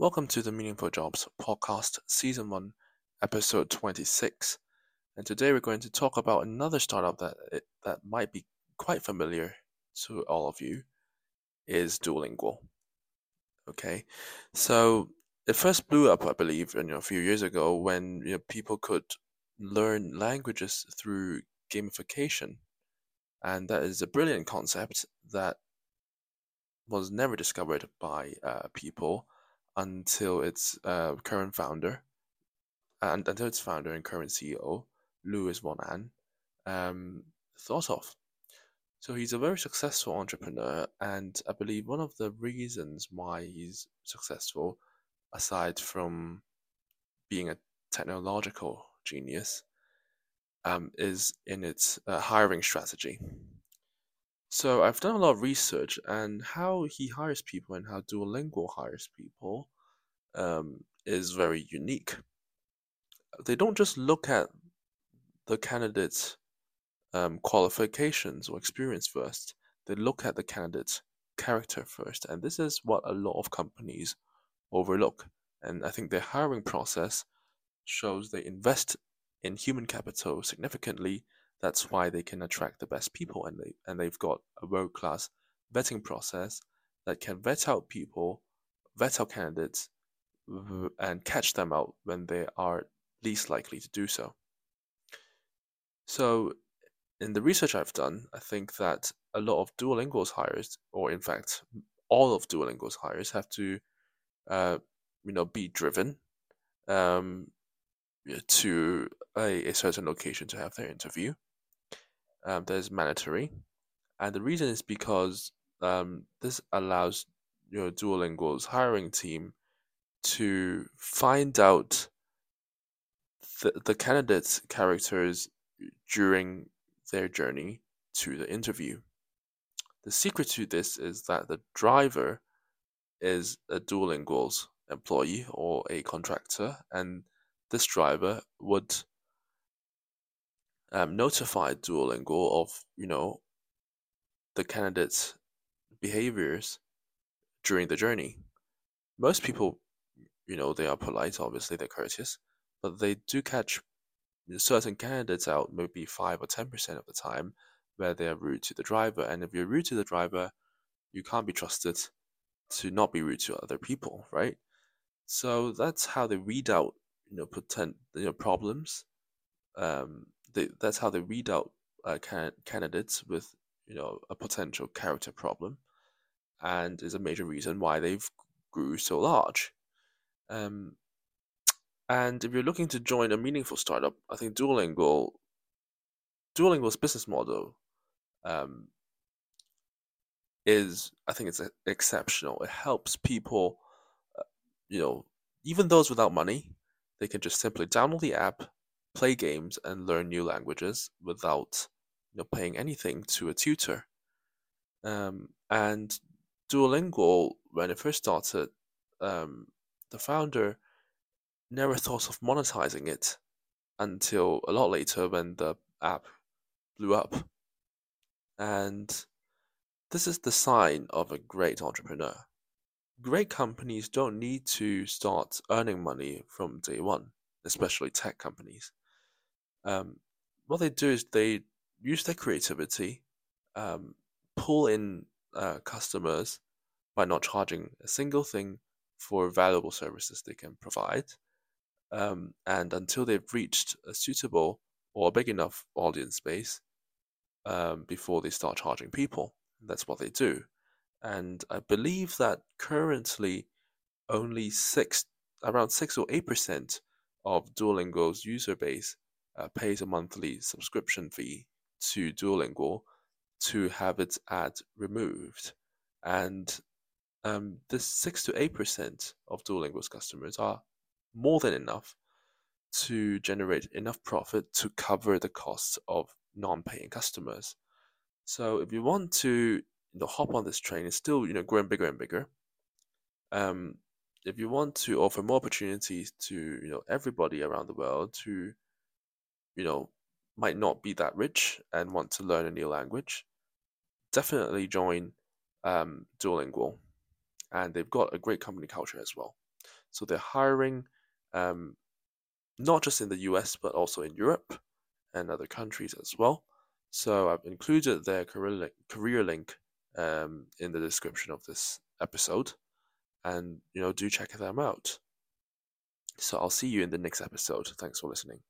Welcome to the Meaningful Jobs podcast, season one, episode 26. And today we're going to talk about another startup that that might be quite familiar to all of you is Duolingo. Okay, so it first blew up, I believe, you know, a few years ago when you know, people could learn languages through gamification, and that is a brilliant concept that was never discovered by uh, people until its uh, current founder and until its founder and current CEO, Luis von Ahn, um, thought of. So he's a very successful entrepreneur, and I believe one of the reasons why he's successful, aside from being a technological genius, um, is in its uh, hiring strategy. So I've done a lot of research and how he hires people and how Duolingo hires people um, is very unique. They don't just look at the candidate's um, qualifications or experience first. They look at the candidate's character first, and this is what a lot of companies overlook. And I think their hiring process shows they invest in human capital significantly that's why they can attract the best people, and they and they've got a world class vetting process that can vet out people, vet out candidates, and catch them out when they are least likely to do so. So, in the research I've done, I think that a lot of Duolingo's hires, or in fact, all of Duolingo's hires, have to, uh, you know, be driven um, to a, a certain location to have their interview um, that is mandatory, and the reason is because um, this allows your Duolingo's hiring team to find out the, the candidates' characters during their journey to the interview. The secret to this is that the driver is a Duolingo's employee or a contractor, and this driver would um, notified Duolingo of you know the candidates' behaviors during the journey. Most people, you know, they are polite. Obviously, they're courteous, but they do catch certain candidates out maybe five or ten percent of the time where they are rude to the driver. And if you're rude to the driver, you can't be trusted to not be rude to other people, right? So that's how they weed out, you know, potent, you know, problems um, they, that's how they weed out uh, can, candidates with you know a potential character problem, and is a major reason why they've grew so large. Um, and if you're looking to join a meaningful startup, I think Duolingo, Duolingo's business model, um, is I think it's exceptional. It helps people, uh, you know, even those without money, they can just simply download the app, play games and learn new languages without you know, paying anything to a tutor. Um, and Duolingo, when it first started, um, the founder never thought of monetizing it until a lot later when the app blew up. And this is the sign of a great entrepreneur. Great companies don't need to start earning money from day one, especially tech companies um, what they do is they use their creativity, um, pull in uh, customers by not charging a single thing for valuable services they can provide. Um, and until they've reached a suitable or big enough audience base um, before they start charging people. That's what they do. And I believe that currently only six, around six or eight percent of Duolingo's user base uh, pays a monthly subscription fee to Duolingo to have its ad removed. And um, this 6 to 8% of Duolingo's customers are more than enough to generate enough profit to cover the costs of non paying customers. So if you want to you know, hop on this train, it's still you know growing bigger and bigger. Um, if you want to offer more opportunities to you know everybody around the world to you know, might not be that rich and want to learn a new language, definitely join um, Duolingo. And they've got a great company culture as well. So they're hiring um, not just in the US but also in Europe and other countries as well. So I've included their career link, career link um, in the description of this episode, and you know do check them out. So I'll see you in the next episode. Thanks for listening.